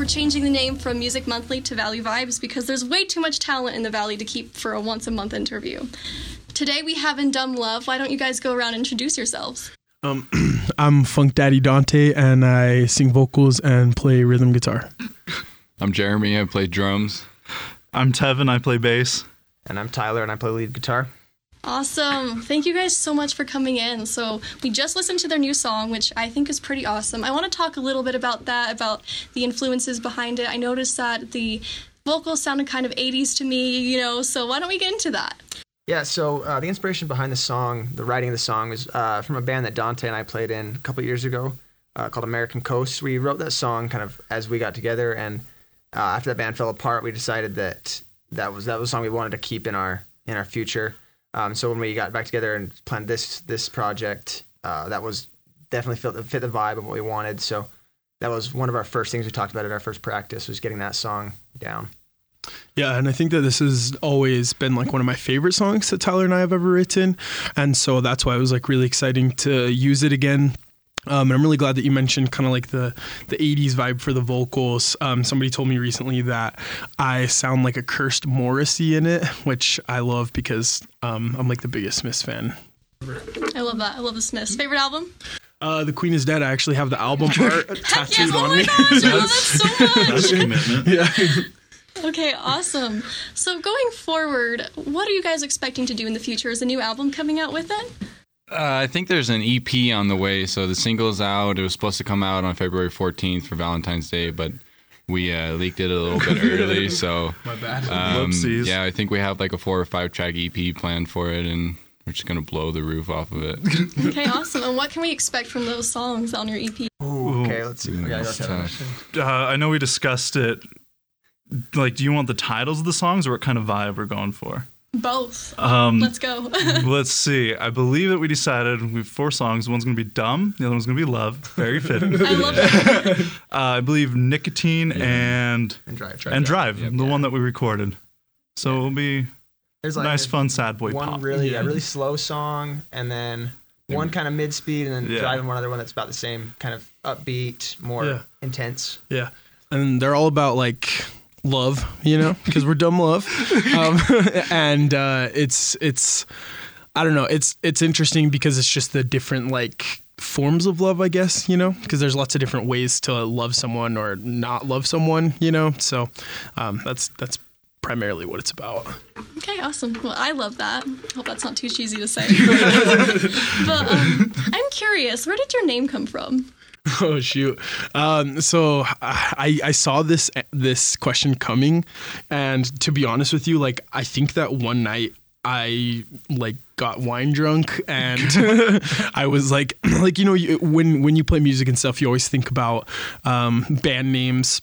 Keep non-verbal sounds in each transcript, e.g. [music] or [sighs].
we're changing the name from Music Monthly to Valley Vibes because there's way too much talent in the Valley to keep for a once a month interview. Today we have in Dumb Love. Why don't you guys go around and introduce yourselves? Um, [clears throat] I'm Funk Daddy Dante, and I sing vocals and play rhythm guitar. I'm Jeremy. I play drums. I'm Tevin. I play bass. And I'm Tyler, and I play lead guitar. Awesome. Thank you guys so much for coming in. So, we just listened to their new song, which I think is pretty awesome. I want to talk a little bit about that, about the influences behind it. I noticed that the vocals sounded kind of 80s to me, you know, so why don't we get into that? Yeah, so uh, the inspiration behind the song, the writing of the song, was uh, from a band that Dante and I played in a couple years ago uh, called American Coast. We wrote that song kind of as we got together, and uh, after that band fell apart, we decided that that was that was a song we wanted to keep in our in our future. Um, so when we got back together and planned this this project, uh, that was definitely fit, fit the vibe of what we wanted. So that was one of our first things we talked about at our first practice was getting that song down. Yeah, and I think that this has always been like one of my favorite songs that Tyler and I have ever written, and so that's why it was like really exciting to use it again. Um, and I'm really glad that you mentioned kind of like the the 80s vibe for the vocals. Um, somebody told me recently that I sound like a cursed Morrissey in it, which I love because um, I'm like the biggest Smiths fan. I love that. I love the Smiths. Favorite album? Uh, the Queen is Dead. I actually have the album [laughs] art tattooed yes, oh on my me. gosh, I love that [laughs] so much. That's commitment. yeah. Okay, awesome. So going forward, what are you guys expecting to do in the future? Is a new album coming out with it? Uh, I think there's an EP on the way. So the single's out. It was supposed to come out on February 14th for Valentine's Day, but we uh, leaked it a little bit [laughs] early. So [laughs] My bad. um, Whoopsies. yeah, I think we have like a four or five track EP planned for it, and we're just gonna blow the roof off of it. [laughs] Okay, awesome. And what can we expect from those songs on your EP? Ooh, okay, let's see. Ooh, Okay, I that's got that. tough. Uh, I know we discussed it. Like, do you want the titles of the songs or what kind of vibe we're going for? Both. Um, Let's go. [laughs] let's see. I believe that we decided we have four songs. One's going to be Dumb, the other one's going to be Love. Very [laughs] fitting. uh, I love it. [laughs] I believe Nicotine and And drive. and Drive, Yep. the one that we recorded. So it'll be There's nice, fun, sad boy one pop. really Yeah. a really slow song, and then one kind of mid speed, and then Yeah. driving one other one that's about the same kind of upbeat, more Yeah. intense. Yeah. And they're all about like love, you know, because we're dumb love. Um, [laughs] and uh, it's it's I don't know, it's it's interesting because it's just the different like forms of love, I guess, you know, because there's lots of different ways to love someone or not love someone, you know. So um, that's that's primarily what it's about. Okay, awesome. Well, I love that. Hope that's not too cheesy to say. [laughs] but um, I'm curious, where did your name come from? [laughs] Oh shoot! Um, so I I saw this this question coming, and to be honest with you, like I think that one night I like got wine drunk and [laughs] I was like [clears throat] like you know you, when when you play music and stuff, you always think about um, band names.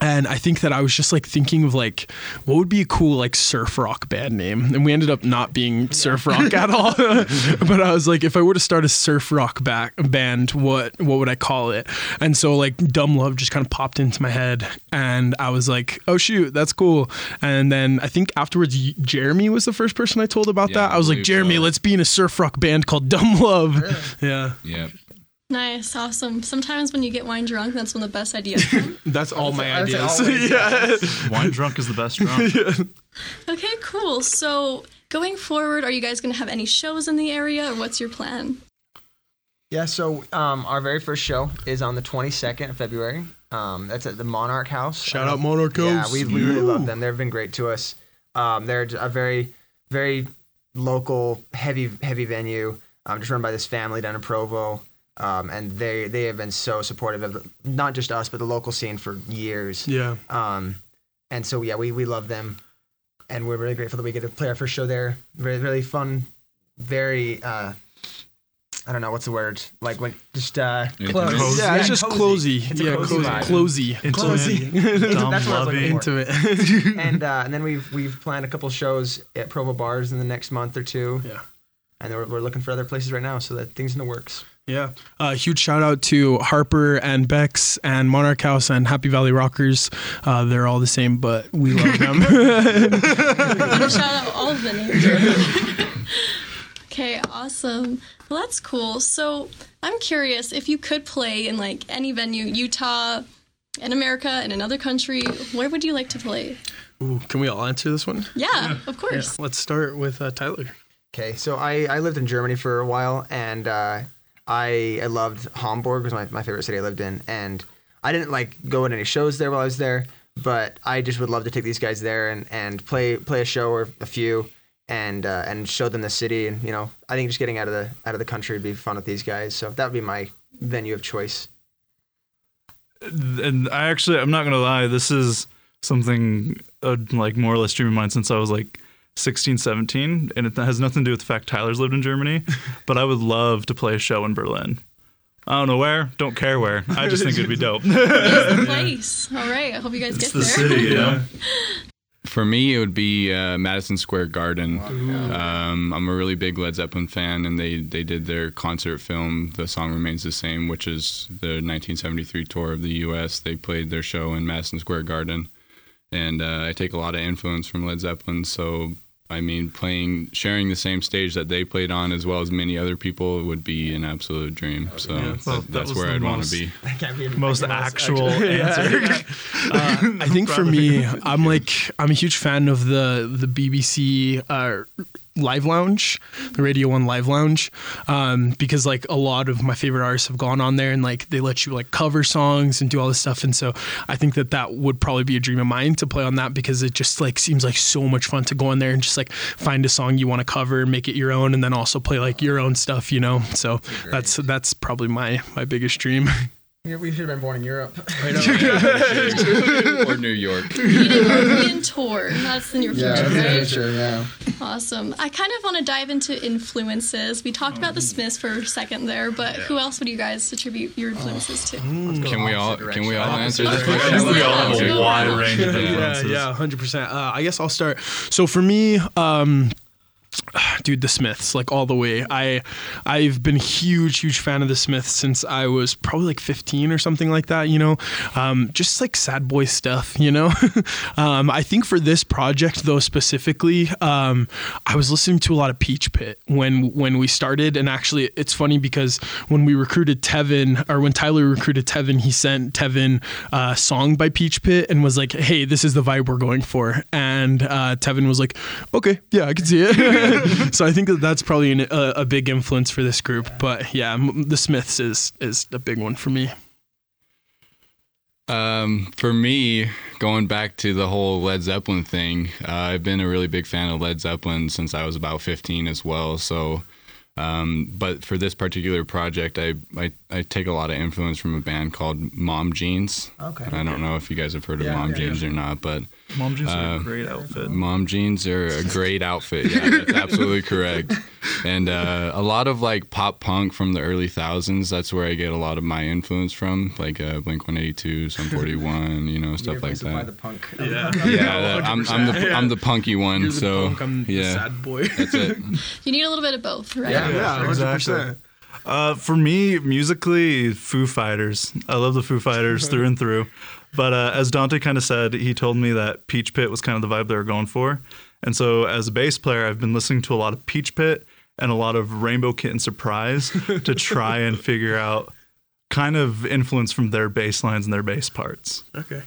And I think that I was just like thinking of like what would be a cool like surf rock band name, and we ended up not being surf [laughs] rock at all. [laughs] but I was like, if I were to start a surf rock back band, what what would I call it? And so like Dumb Love just kind of popped into my head, and I was like, oh shoot, that's cool. And then I think afterwards, Jeremy was the first person I told about Yeah, that. I I was like, Jeremy, so. let's be in a surf rock band called Dumb Love. [laughs] Yeah, Yep. Nice, awesome. Sometimes when you get wine drunk, that's when the best ideas come. [laughs] that's all my ideas. [laughs] yeah. Wine drunk is the best drunk. [laughs] okay, cool. So going forward, are you guys going to have any shows in the area, or what's your plan? Yeah, so um, our very first show is on the 22nd of February. Um, that's at the Monarch House. Shout I out don't- Monarch Yeah, we, we really love them. They've been great to us. Um, they're a very, very local, heavy, heavy venue, um, just run by this family down in Provo. Um, and they, they have been so supportive of not just us, but the local scene for years. Yeah. Um, and so yeah, we we love them, and we're really grateful that we get to play our first show there. Really really fun, very uh, I don't know what's the word like when just uh, Intimate. close. Cozy. Yeah, it's just cozy. It's yeah, cozy cozy. vibe. Cozy. Intimate, Cozy. dumb, [laughs] That's what I was looking loving. for. Into it. [laughs] and uh, and then we've we've planned a couple shows at Provo bars in the next month or two. Yeah. And we're, we're looking for other places right now, so that things in the works. Yeah. Uh, huge shout out to Harper and Bex and Monarch House and Happy Valley Rockers. Uh, they're all the same, but we love them. [laughs] [laughs] Shout out all of the names. [laughs] okay, Awesome. Well, that's cool. So I'm curious if you could play in like any venue, Utah, in America, in another country, where would you like to play? Ooh, can we all answer this one? Yeah, of course. Let's start with uh, Tyler. Okay, so I, I lived in Germany for a while, and uh, I I loved Hamburg was my, my favorite city I lived in, and I didn't like go in any shows there while I was there, but I just would love to take these guys there and, and play play a show or a few, and uh, and show them the city, and you know I think just getting out of the out of the country would be fun with these guys, so that would be my venue of choice. and I actually, I'm not gonna lie, this is something uh, like more or less dream of mine since I was like 16, 17, and it has nothing to do with the fact Tyler's lived in Germany, [laughs] but I would love to play a show in Berlin. I don't know where, don't care where. I just think it'd be dope. [laughs] The [laughs] place. All right. I hope you guys it's get the there. city, you know. For me, it would be uh, Madison Square Garden. Um, I'm a really big Led Zeppelin fan, and they, they did their concert film, The Song Remains the Same, which is the 1973 tour of the U.S. They played their show in Madison Square Garden. And uh, I take a lot of influence from Led Zeppelin, so I mean, playing, sharing the same stage that they played on, as well as many other people, would be an absolute dream. So Well, that- that that's was where I'd want to be. [laughs] be Most actual [laughs] answer. [laughs] Uh, I think for me, I'm like I'm a huge fan of the the BBC uh, Live Lounge, the Radio One Live Lounge, um, because like a lot of my favorite artists have gone on there and like they let you like cover songs and do all this stuff, and so I think that that would probably be a dream of mine to play on that because it just like seems like so much fun to go in there and just like find a song you want to cover, make it your own, and then also play like your own stuff, you know. So that's that's probably my my biggest dream. [laughs] We should have been born in Europe. [laughs] or New York. [laughs] European tour. That's in your future, right? sure, yeah. Awesome. I kind of want to dive into influences. We talked about the Smiths for a second there, but who else would you guys attribute your influences to? Can we all can we all answer this I question? think we all have a wide range of yeah, influences. yeah, hundred percent. Uh, I guess I'll start. So for me, um, dude, the Smiths, like all the way. I, I've been huge, huge fan of the Smiths since I was probably like 15 or something like that. You know, um, just like sad boy stuff. You know, [laughs] um, I think for this project though specifically, um, I was listening to a lot of Peach Pit when when we started, and actually, it's funny because when we recruited Tevin, or when Tyler recruited Tevin, he sent Tevin a song by Peach Pit and was like, "Hey, this is the vibe we're going for." And uh, Tevin was like, "Okay, yeah, I can see it." [laughs] so I think that that's probably an, a, a big influence for this group. But yeah, the Smiths is is a big one for me. Um, for me, going back to the whole Led Zeppelin thing, uh, I've been a really big fan of Led Zeppelin since I was about 15 as well. So, um, but for this particular project, I, I I take a lot of influence from a band called Mom Jeans. Okay. I don't know if you guys have heard of Mom yeah, Jeans or not, but Mom jeans are Uh, a great outfit. Mom jeans are a [laughs] great outfit. Yeah, that's absolutely correct. And uh, a lot of like pop punk from the early thousands. That's where I get a lot of my influence from, like uh, Blink One Eighty Two, Sum Forty One, you know, stuff like that. The punk. [laughs] Yeah. Yeah, that- I'm, I'm the I'm the punky one. You're the so punk, I'm the yeah, sad boy. [laughs] that's it. You need a little bit of both, right? Yeah. yeah, exactly. Uh, for me, musically, Foo Fighters. I love the Foo Fighters through and through. But uh, as Dante kind of said, he told me that Peach Pit was kind of the vibe they were going for. And so, as a bass player, I've been listening to a lot of Peach Pit and a lot of Rainbow Kitten Surprise [laughs] to try and figure out kind of influence from their bass lines and their bass parts. Okay.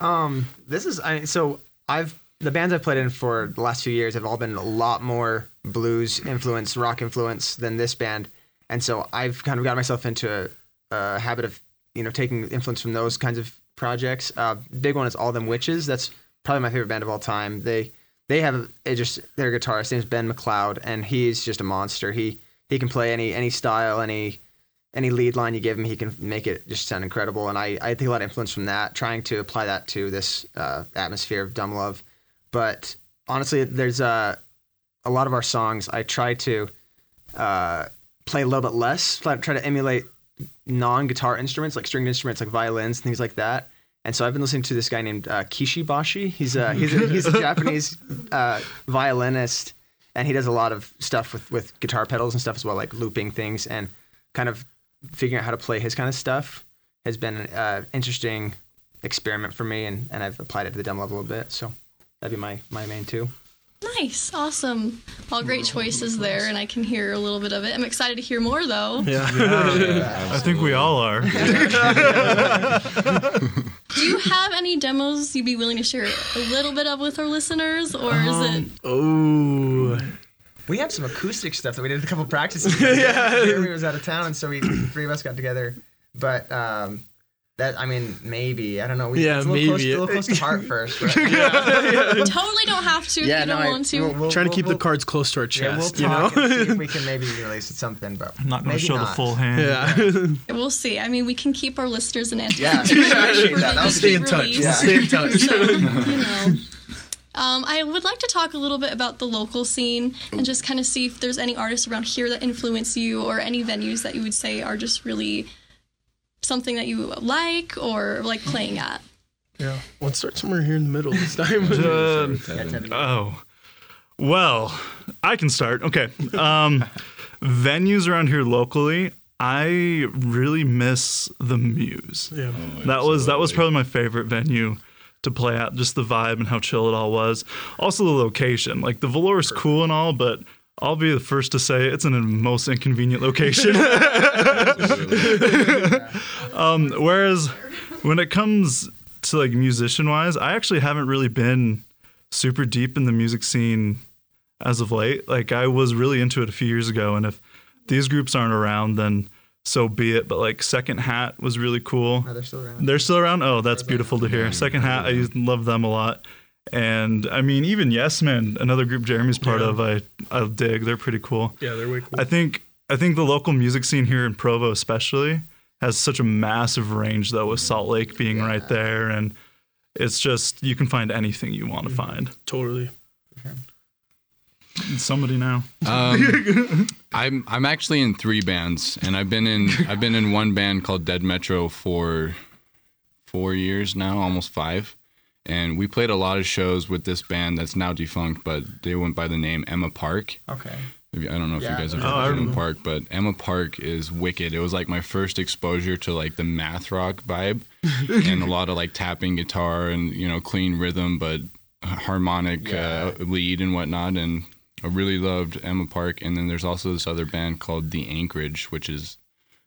Um, this is I so I've the bands I've played in for the last few years have all been a lot more blues influence, rock influence than this band, and so I've kind of got myself into a, a habit of you know taking influence from those kinds of projects. Uh, big one is All Them Witches. That's probably my favorite band of all time. They they have it just their guitarist name's Ben McLeod, and he's just a monster. He he can play any any style, any any lead line you give him, he can make it just sound incredible. And I, I take a lot of influence from that, trying to apply that to this uh, atmosphere of dumb love. But honestly, there's a a lot of our songs I try to uh, play a little bit less, try, to emulate non-guitar instruments like stringed instruments like violins, things like that. And so I've been listening to this guy named uh, Kishi Bashi. He's a he's a, he's a [laughs] Japanese uh, violinist, and he does a lot of stuff with with guitar pedals and stuff as well, like looping things and kind of figuring out how to play his kind of stuff has been an uh, interesting experiment for me, and, and I've applied it to the demo level a bit. So that'd be my my main two. Nice, awesome. All great choices there, and I can hear a little bit of it. I'm excited to hear more though. Yeah. [laughs] I think we all are. [laughs] Do you have any demos you'd be willing to share a little bit of with our listeners, or is it? Oh. We have some acoustic stuff that we did a couple practices. [laughs] yeah, Jeremy was out of town, and so we three of us got together. But um, that I mean, maybe I don't know. We, Yeah, it's a little Close, maybe. a little close to heart [laughs] first. But, [laughs] Totally don't have to if yeah, you no, don't I- want to. we'll- we'll- Trying to we'll- keep the cards close to our Yeah, we'll chest, you know? and see if we [laughs] can maybe release something, but I'm not going to show the full hand. yeah. We'll see. I mean, we can keep our listeners in Yeah, anticipation. appreciate for that. the I'll stay in touch. Yeah. Stay in touch. So, you know. Um, I would like to talk a little bit about the local scene and just kind of see if there's any artists around here that influence you or any venues that you would say are just really something that you like or like playing at. Yeah. Let's start somewhere here in the middle this time. [laughs] Uh, oh, well, I can start. Okay. Um, [laughs] venues around here locally, I really miss the Muse. yeah. that was that was probably my favorite venue to play at. Just the vibe and how chill it all was. Also the location. Like the Velour is cool and all, but I'll be the first to say it's in a most inconvenient location. [laughs] um, whereas when it comes to like musician wise, I actually haven't really been super deep in the music scene as of late. Like I was really into it a few years ago, and if these groups aren't around, then so be it. But like Second Hat was really cool. No, they're still around. They're still around. Oh, that's beautiful to hear. Second Hat, I love them a lot. And I mean, even Yes Man, another group Jeremy's part Yeah. of, I I dig. They're pretty cool. Yeah, they're way cool. I think I think the local music scene here in Provo, especially, has such a massive range though, with Salt Lake being right there, and it's just you can find anything you want to find. totally. Somebody now. Um, [laughs] I'm I'm actually in three bands, and I've been in I've been in one band called Dead Metro for four years now, almost five. And we played a lot of shows with this band that's now defunct, but they went by the name Emma Park. Okay. Maybe- I don't know if Yeah, you guys have heard I of Emma. Park, but Emma Park is wicked. It was like my first exposure to like the math rock vibe [laughs] and a lot of like tapping guitar and you know clean rhythm, but harmonic uh, lead and whatnot. And I really loved Emma Park. And then there's also this other band called The Anchorage, which is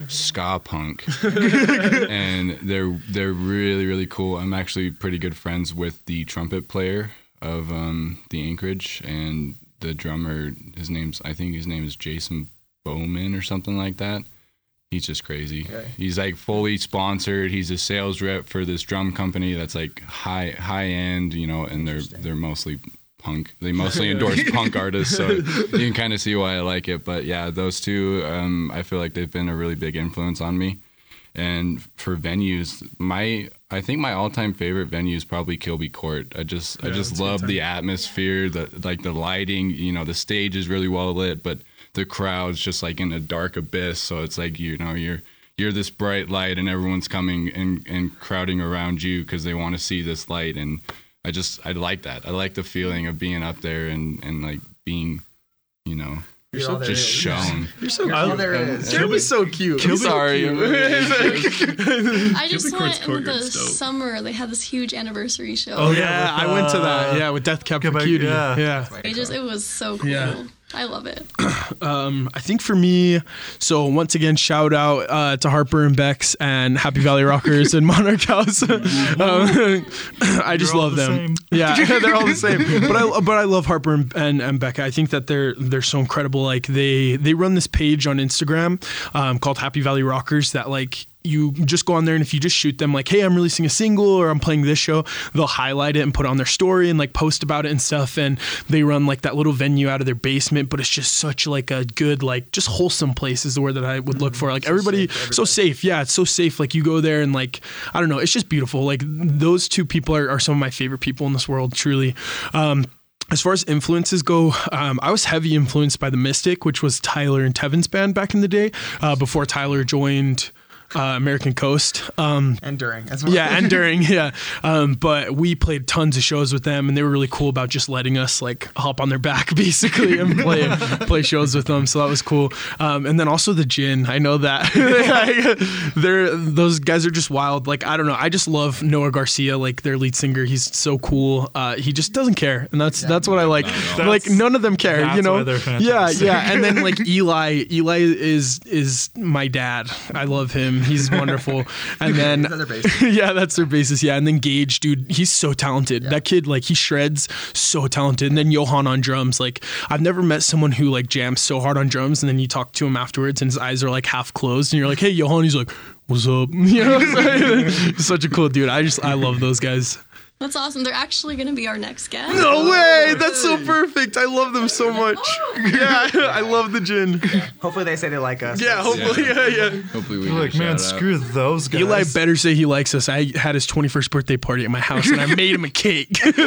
ska punk, [laughs] and they're they're really really cool. I'm actually pretty good friends with the trumpet player of um, The Anchorage and the drummer. His name's I think his name is Jason Bowman or something like that. He's just crazy. Okay. He's like fully sponsored. He's a sales rep for this drum company that's like high high end, you know, and they're they're mostly punk. They [laughs] mostly endorse punk artists, so [laughs] you can kind of see why I like it. But yeah, those two, um, I feel like they've been a really big influence on me. And for venues, my I think my all time favorite venue is probably Kilby Court. I just I just that's a good love the atmosphere, the like the lighting. You know, the stage is really well lit, but the crowd's just like in a dark abyss. So it's like you know you're you're this bright light, and everyone's coming and and crowding around you because they want to see this light. And I just I like that. I like the feeling of being up there and and like being, you know, You're all there just is. shown. You're so [laughs] You're all cute. there is. Jeremy's so cute. I'm sorry. [laughs] [laughs] I just Kilby Court's went in the summer. They had this huge anniversary show. Oh yeah, Yeah, with, I went to that. uh, Yeah, with Death Cab for Cutie. yeah. yeah. It just it was so cool. Yeah. I love it. [clears throat] Um, I think for me, so once again, shout out uh, to Harper and Bex and Happy Valley Rockers and [laughs] Monarch House. [laughs] um, [laughs] I just love the them. same. Yeah, they're all the same. But I but I love Harper and, and, and Becca. I think that they're they're so incredible. Like they they run this page on Instagram um, called Happy Valley Rockers that like you just go on there and if you just shoot them like hey i'm releasing a single or i'm playing this show they'll highlight it and put it on their story and like post about it and stuff and they run like that little venue out of their basement but it's just such like a good like just wholesome place is the word that i would look for. Like everybody so safe. Yeah it's so safe. Like you go there and like i don't know it's just beautiful. Like those two people are, are some of my favorite people in this world truly. Um as far as influences go, um, I was heavy influenced by the Mystic, which was Tyler and Tevin's band back in the day. Uh, before Tyler joined uh, American Coast. Um, And during as well. yeah, and [laughs] during, yeah. Um, but we played tons of shows with them, and they were really cool about just letting us like hop on their back [laughs] basically and play [laughs] play shows with them. So that was cool. Um, and then also the Gin. I know that they're those guys are just wild. Like I don't know. I just love Noah Garcia, like their lead singer. He's so cool. Uh, he just doesn't care, and that's that's what I like. like none of them care. that's You know. why they're yeah, yeah. And then like Eli. Eli is is my dad. I love him. He's wonderful. [laughs] And then Those are bases. [laughs] yeah, that's their basis. Yeah, and then Gage, dude, he's so talented. That kid, like, he shreds, so talented. And then Johan on drums, like, I've never met someone who like jams so hard on drums, and then you talk to him afterwards, and his eyes are like half closed, and you're like, hey, Johan, he's like, what's up? [laughs] You know, what I'm saying? He's such a cool dude. I just, I love those guys. That's awesome. They're actually going to be our next guest. No way, that's so perfect. I love them so much. [laughs] Yeah, I love the gin. Hopefully they say they like us. Yeah, hopefully, yeah, yeah. Hopefully we You're get like, a man, shout out." screw those guys. Eli better say he likes us. I had his 21st birthday party at my house, and I [laughs] made him a cake. Shoot. [laughs]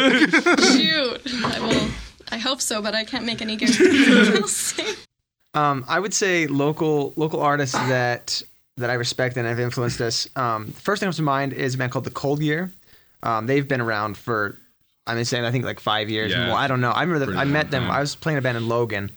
I will. I hope so, but I can't make any guarantees. Um, I would say local local artists that that I respect and have influenced us. Um, the first thing that comes to mind is a band called the Cold Year. Um, they've been around for I'm saying I think like five years. Yeah. More. I don't know. I remember that Pretty I met them. time. I was playing a band in Logan,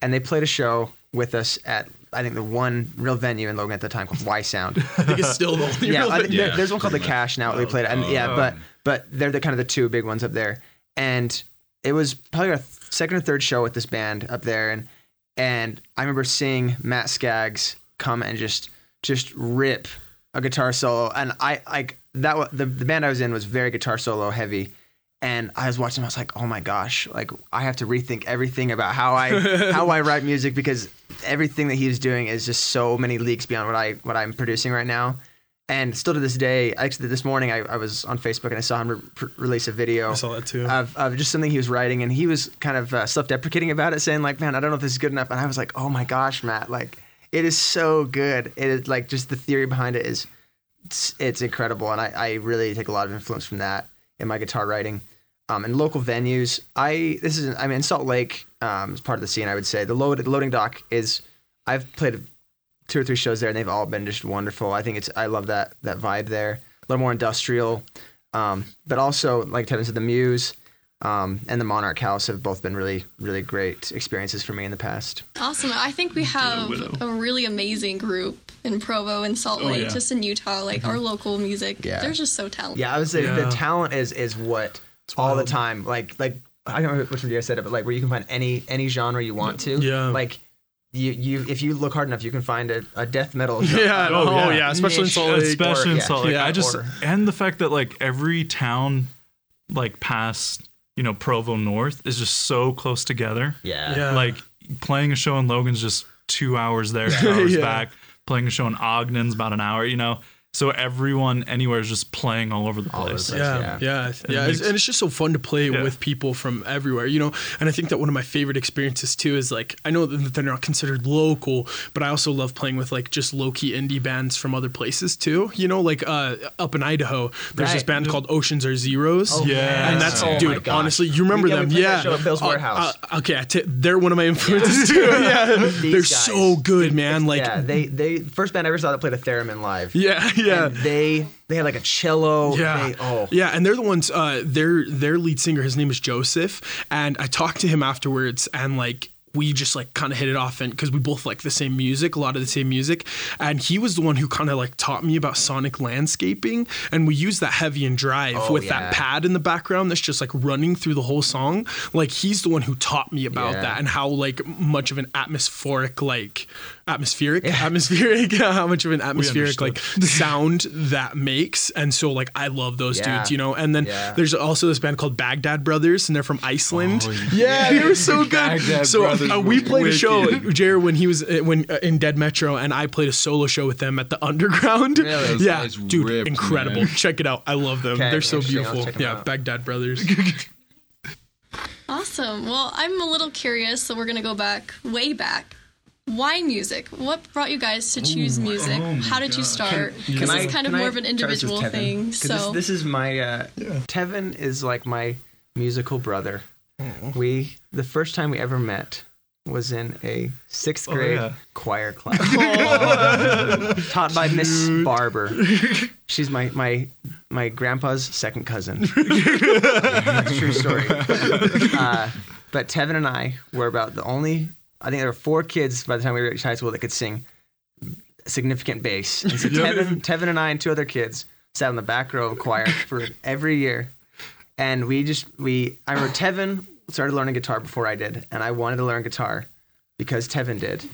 and they played a show with us at I think the one real venue in Logan at the time called WhySound. [laughs] I think it's still the only yeah, real I thing. think there- Yeah, there's one called the pretty. Cash now that we played, and yeah, but but they're the kind of the two big ones up there. And it was probably our second or third show with this band up there, and and I remember seeing Matt Skaggs come and just just rip a guitar solo, and I like that. The the band I was in was very guitar solo heavy. And I was watching. I was like, "Oh my gosh! Like I have to rethink everything about how I [laughs] how I write music because everything that he was doing is just so many leagues beyond what I what I'm producing right now." And still to this day, actually this morning I, I was on Facebook and I saw him re- release a video I saw that too. of, of just something he was writing, and he was kind of uh, self-deprecating about it, saying like, "Man, I don't know if this is good enough." And I was like, "Oh my gosh, Matt! Like, it is so good. It is like just the theory behind it is it's, it's incredible, and I, I really take a lot of influence from that in my guitar writing. Um, and local venues, I this is I mean Salt Lake um, is part of the scene. I would say the load, loading dock is. I've played two or three shows there, and they've all been just wonderful. I think it's I love that that vibe there. A little more industrial, um, but also like Tevin said, the Muse um, and the Monarch House have both been really really great experiences for me in the past. Awesome. I think we have a really amazing group in Provo and Salt Lake, yeah. just in Utah. Like our local music, Yeah. they're just so talented. Yeah, I would say Yeah. the talent is is what all the time. Like like I don't know which one of you guys said it, but like where you can find any any genre you want to. Yeah. Like you you if you look hard enough, you can find a, a death metal. genre. Yeah, Oh, oh, yeah. yeah. especially in Salt Lake. especially or- in Salt Lake. yeah, I just or- and the fact that like every town, like past you know Provo North, is just so close together. Yeah. Yeah. Like playing a show in Logan's just two hours there, two [laughs] hours Yeah. back. Playing a show in Ogden's about an hour. You know, so everyone anywhere is just playing all over the All over place. the place. Yeah, Yeah. yeah, yeah. It makes- and it's just so fun to play Yeah. with people from everywhere, you know. And I think that one of my favorite experiences too is like I know that they're not considered local, but I also love playing with like just low key indie bands from other places too. You know, like uh, up in Idaho, there's this band called Oceans Are Zeros. Oh, Yeah. And that's Oh dude. Honestly, you remember yeah, them? played yeah. show at Bill's Uh, Warehouse. uh, okay, I t- they're one of my influences [laughs] too. Yeah, they're guys. so good, man. Like, yeah, they they first band I ever saw that played a theremin live. yeah, [laughs] yeah. And they they had like a cello. Yeah. They, oh. Yeah, and they're the ones uh their their lead singer, his name is Joseph, and I talked to him afterwards and like we just like kind of hit it off and because we both like the same music a lot of the same music. And he was the one who kind of like taught me about sonic landscaping and we use that heavy and drive Oh, with yeah. that pad in the background that's just like running through the whole song. Like he's the one who taught me about Yeah. that and how like much of an atmospheric like atmospheric? Atmospheric? [laughs] How much of an atmospheric like [laughs] sound that makes. And so like i love those Yeah. dudes you know? And then Yeah. there's also this band called baghdad brothers and they're from iceland. [laughs] Yeah they were so good. So Brothers uh, we were played a show wicked. jared when he was uh, when uh, in dead metro and i played a solo show with them at the [laughs] underground Really? Those yeah guys dude ripped, incredible man. check it out i love them Okay, they're so beautiful yeah out. baghdad brothers Awesome. Well, I'm a little curious, so we're gonna go back, way back. Why music? What brought you guys to choose music? How did you start? this Can I- is kind of more I of an try this with individual thing. So this, this is my uh, Tevin is like my musical brother. We the first time we ever met, was in a sixth Oh, grade yeah. choir class [laughs] taught by Miss Barber. [laughs] She's my my my grandpa's second cousin. [laughs] True story. Uh, but Tevin and I were about the only. I think there were four kids by the time we reached high school that could sing significant bass. And so Tevin, Tevin and I and two other kids sat in the back row of choir for every year. And we just we I remember Tevin started learning guitar before I did, and I wanted to learn guitar because Tevin did. [laughs]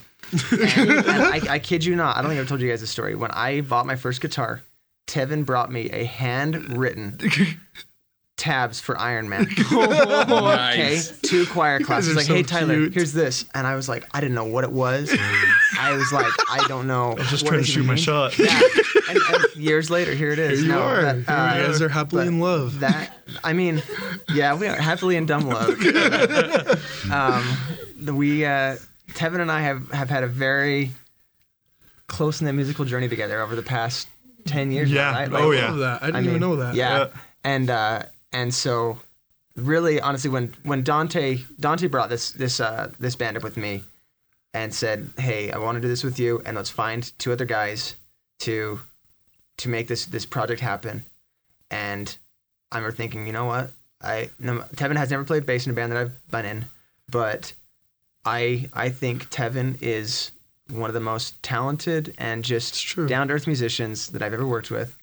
And, and I, I kid you not, I don't think I've told you guys this story. When I bought my first guitar, Tevin brought me a handwritten [laughs] tabs for Iron Man. [laughs] Okay, two choir classes. Like, so hey Tyler, cute. here's this, and I was like, I didn't know what it was. I was like, I don't know. I was just what trying to shoot my means. shot. Yeah, and, and years later, here it is. Here you No, are. that, Here uh, you guys are happily in love. That I mean, yeah, we are happily in dumb love. [laughs] um, we uh, Tevin and I have have had a very close knit musical journey together over the past ten years. Yeah. right? Oh, yeah. Love that. I didn't I even know that. Yeah. Yeah. And uh, and so really honestly when when Dante Dante brought this this uh, this band up with me and said, "Hey, I want to do this with you and let's find two other guys to to make this this project happen." And I remember thinking, you know what? I no, Tevin has never played bass in a band that I've been in, but I I think Tevin is one of the most talented and just true. down to earth musicians that I've ever worked with,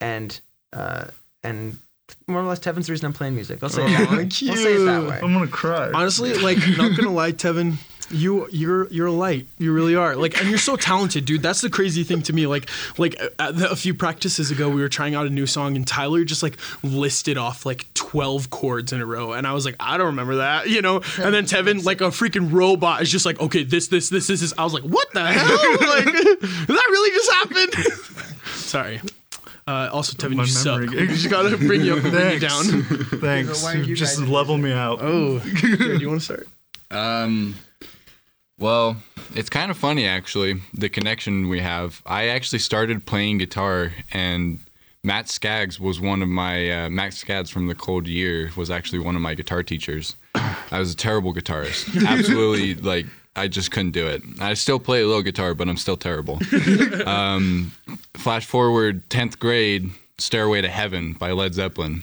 and uh, and more or less Tevin's the reason I'm playing music. I'll say it that [laughs] way. Let's say it that way. I'm gonna cry. Honestly, like not gonna lie, Tevin, you you're you're a light. You really are. Like, and you're so talented, dude. That's the crazy thing to me. Like, like a, a few practices ago, we were trying out a new song, and Tyler just like listed off like twelve chords in a row, and I was like, I don't remember that, [laughs] you know. And then Tevin, like a freaking robot, is just like, okay, this, this, this, this, this. I was like, what the [laughs] hell? [laughs] like, that really just happened. Sorry. Uh, also, Tevin, My you suck. memory We just gotta bring you up, and bring you Thanks. down. Thanks. Why are you Just guys- level me out. Oh, here, do you want to start? Um, well, it's kind of funny actually, the connection we have. I actually started playing guitar, and Matt Skaggs was one of my uh, Matt Skaggs from the Cold Year was actually one of my guitar teachers. I was a terrible guitarist, [laughs] absolutely like. I just couldn't do it. I still play a little guitar, but I'm still terrible. [laughs] um, flash forward, tenth grade, "Stairway to Heaven" by Led Zeppelin.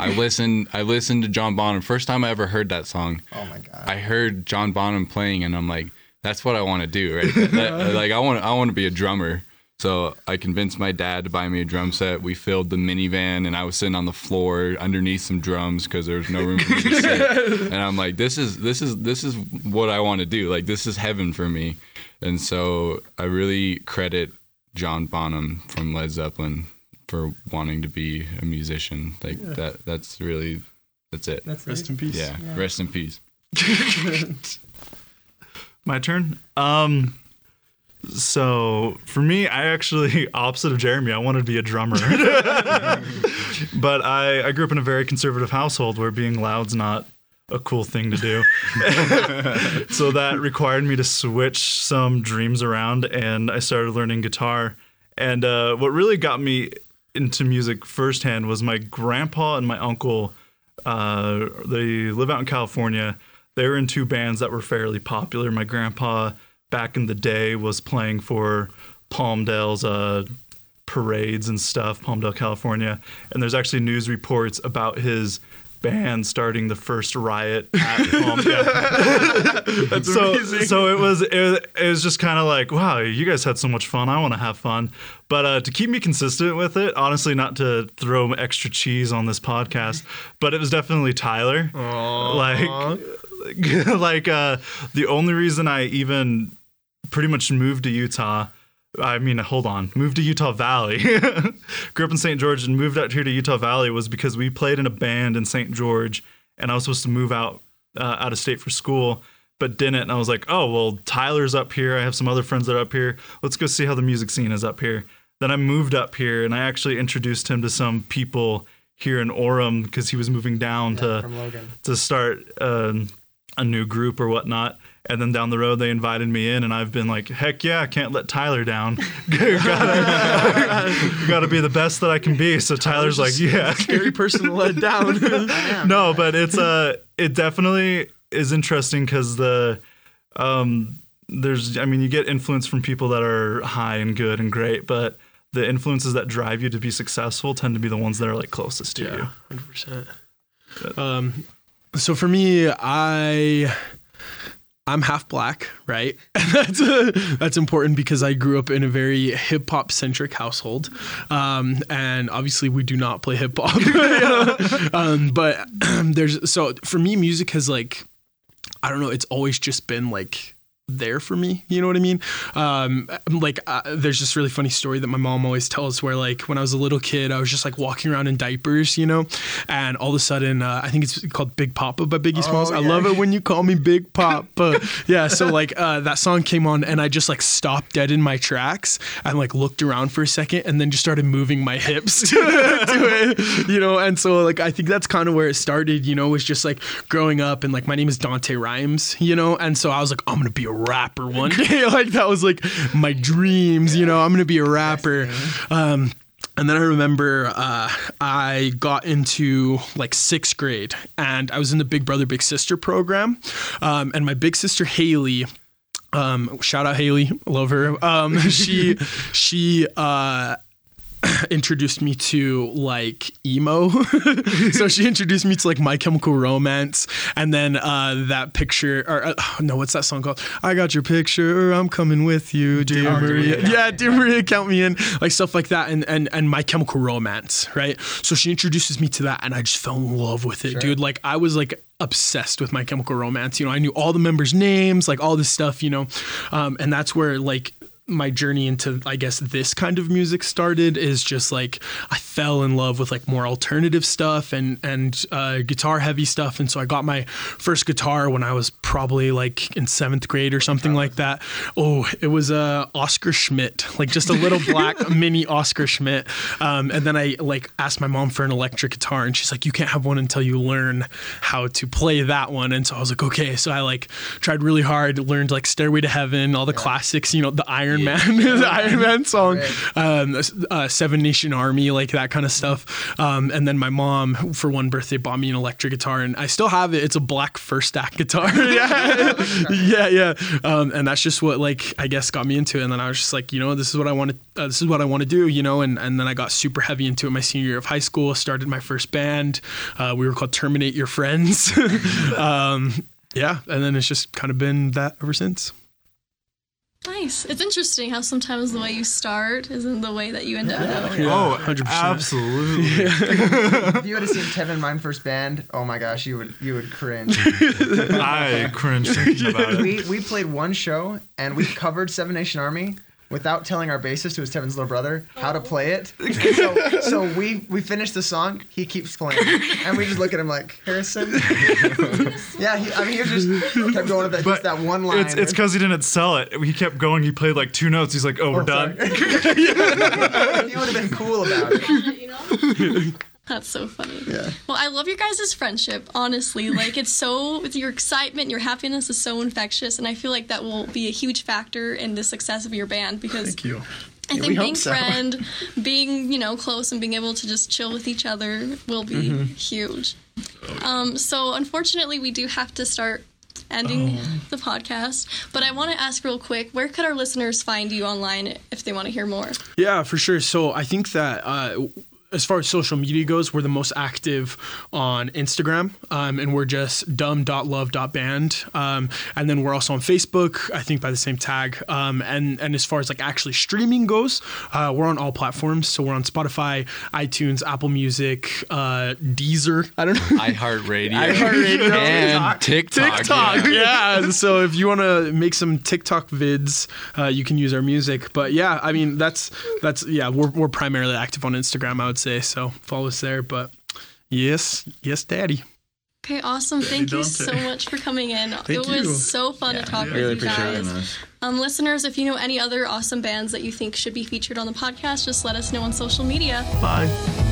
I listened. I listened to John Bonham. First time I ever heard that song. Oh my god. I heard John Bonham playing, and I'm like, that's what I want to do, right? That- [laughs] like, I want, I want to be a drummer. So I convinced my dad to buy me a drum set. We filled the minivan, and I was sitting on the floor underneath some drums because there was no room for me to sit. [laughs] And I'm like, this is, this is, this is what I want to do. Like, this is heaven for me. And so I really credit John Bonham from Led Zeppelin for wanting to be a musician. Like that. That's really, that's it. Rest in peace. yeah. Rest in peace. [laughs] My turn. Um, so for me, I actually [laughs] opposite of Jeremy. I wanted to be a drummer, [laughs] but I I grew up in a very conservative household where being loud's not a cool thing to do. so that required me to switch some dreams around, and I started learning guitar. And uh, what really got me into music firsthand was my grandpa and my uncle. Uh, they live out in California. They were in two bands that were fairly popular. My grandpa, back in the day, was playing for Palmdale's uh, parades and stuff, Palmdale, California. And there's actually news reports about his band starting the first riot at [laughs] Palmdale. That's so, amazing. so it was it, was- it was just kind of like, wow, you guys had so much fun. I want to have fun. But uh, to keep me consistent with it, honestly, not to throw extra cheese on this podcast, but it was definitely Tyler. Like, [laughs] like uh, the only reason I even pretty much moved to Utah. I mean, hold on, moved to Utah Valley. [laughs] Grew up in St. George and moved out here to Utah Valley was because we played in a band in St. George, and I was supposed to move out uh, out of state for school, but didn't. And I was like, oh well, Tyler's up here. I have some other friends that are up here. Let's go see how the music scene is up here. Then I moved up here, and I actually introduced him to some people here in Orem because he was moving down to Logan. to start um, a new group or whatnot. And then down the road, they invited me in, and I've been like, heck yeah, I can't let Tyler down. [laughs] gotta, gotta be the best that I can be. So Tyler's like, yeah. Scary person to let down. [laughs] [laughs] no, but it's uh, it definitely is interesting because the um, there's, I mean, you get influence from people that are high and good and great, but the influences that drive you to be successful tend to be the ones that are like closest to you. hundred percent. Um, so for me, I I'm half black, right? [laughs] that's that's important because I grew up in a very hip hop centric household, um, and obviously we do not play hip hop. [laughs] um, but [clears throat] there's so for me, music has like I don't know. It's always just been like there for me. You know what I mean? Um, like, uh, there's this really funny story that my mom always tells where, like, when I was a little kid, I was just like walking around in diapers, you know, and all of a sudden, uh, I think it's called Big Poppa by Biggie Smalls. I yeah. love it when you call me Big [laughs] Poppa. yeah. So, like, uh, that song came on, and I just like stopped dead in my tracks and like looked around for a second and then just started moving my hips [laughs] to, to it, you know, and so, like, I think that's kind of where it started, you know, was just like growing up and like my name is Dante Rhymes, you know, and so I was like, I'm gonna be a rapper [laughs] one day. like that was like my dreams, you know, I'm gonna be a rapper. Um, and then I remember uh, I got into like sixth grade and I was in the Big Brother Big Sister program. Um, and my big sister Haley, um, shout out Haley, love her. Um, [laughs] she she uh, [clears throat] introduced me to like emo. [laughs] so she introduced me to like My Chemical Romance, and then uh, that picture or uh, [sighs] no, what's that song called? I got your picture. I'm coming with you, dear Maria. Yeah, dear Maria, count me in. Like stuff like that, and and and My Chemical Romance, right? So she introduces me to that, and I just fell in love with it, dude. Like I was like obsessed with My Chemical Romance. You know, I knew all the members' names, like all this stuff. You know, um, and that's where like my journey into I guess this kind of music started is just like I fell in love with like more alternative stuff and and uh, guitar heavy stuff and so I got my first guitar when I was probably like in seventh grade or something like that. Oh, it was a uh, Oscar Schmidt, like just a little black [laughs] mini Oscar Schmidt. Um, and then I like asked my mom for an electric guitar and she's like, you can't have one until you learn how to play that one. And so I was like, okay. So I like tried really hard, learned like Stairway to Heaven, all the classics, you know, the Iron Man, [laughs] the Iron Man song, um, uh, Seven Nation Army, like that kind of stuff. Um, and then my mom, for one birthday, bought me an electric guitar, and I still have it. It's a black First Act guitar. [laughs] [laughs] yeah, yeah, yeah. Um, and that's just what like I guess got me into it. And then I was just like, you know, this is what I want to, uh, this is what I want to do, you know. And and then I got super heavy into it my senior year of high school. Started my first band. Uh, we were called Terminate Your Friends. um, yeah, and then it's just kind of been that ever since. Nice. It's interesting how sometimes the way you start isn't the way that you end up. Oh, 100%. absolutely. [laughs] if you would have seen Tevin Mine first band, oh my gosh, you would you would cringe. [laughs] I cringe thinking about it. we we played one show and we covered Seven Nation Army without telling our bassist, who was Tevin's little brother, how to oh. play it. [laughs] So, so we we finished the song. He keeps playing, and we just look at him like Harrison. [laughs] yeah, he, I mean, he was just kept going with that, just that one line. It's it's because he didn't sell it. He kept going. He played like two notes. He's like, "Oh, we're Oh, done." sorry. [laughs] he would have been cool about it. That's so funny. Yeah. Well, I love your guys' friendship, honestly. [laughs] Like, it's so, your excitement, your happiness is so infectious, and I feel like that will be a huge factor in the success of your band because Thank you. I we think being so. friend, [laughs] being, you know, close and being able to just chill with each other will be Mm-hmm. huge. Um, so, unfortunately, we do have to start ending Oh. the podcast, but I want to ask real quick where could our listeners find you online if they want to hear more? Yeah, for sure. So I think that uh, as far as social media goes, we're the most active on Instagram, um, and we're just dumb.love.band. Um, and then we're also on Facebook, I think by the same tag. Um, and and as far as like actually streaming goes, uh, we're on all platforms. So we're on Spotify, iTunes, Apple Music, uh, Deezer. I don't know. [laughs] iHeartRadio, [laughs] iHeartRadio. and [laughs] TikTok. TikTok, yeah. yeah. So if you want to make some TikTok vids, uh, you can use our music. But yeah, I mean that's that's yeah, we're we're primarily active on Instagram, I would say. So follow us there. But yes, yes, Daddy. Okay, awesome. Thank you Dante. so much for coming in. it you. was so fun to talk Really with you guys. Um, listeners, if you know any other awesome bands that you think should be featured on the podcast, just let us know on social media. Bye.